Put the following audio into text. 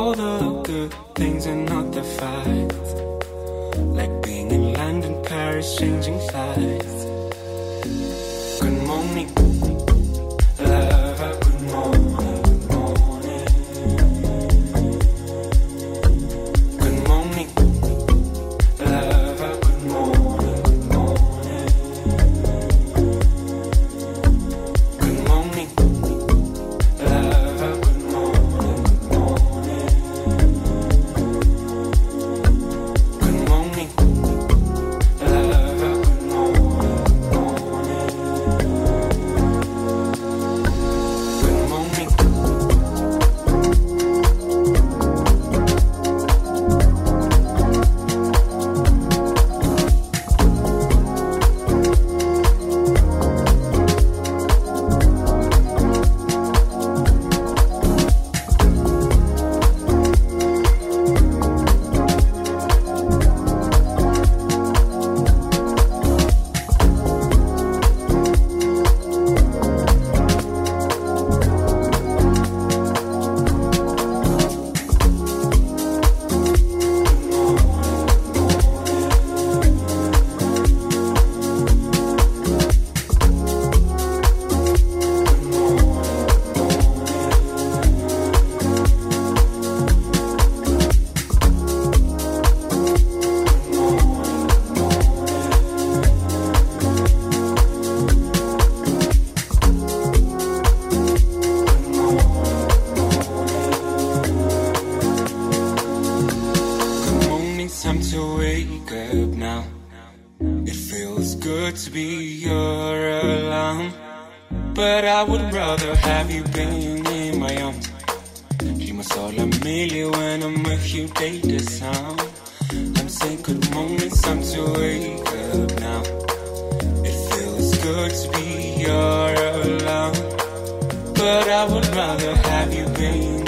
All the good things and not the fight. Like being in London, Paris, changing flights. Be your alarm. But I would rather have you been in my arms. Prima sola meglio when I'm with you, date the sound. I'm saying good morning, time to wake up now. It feels good to be your alarm. But I would rather have you been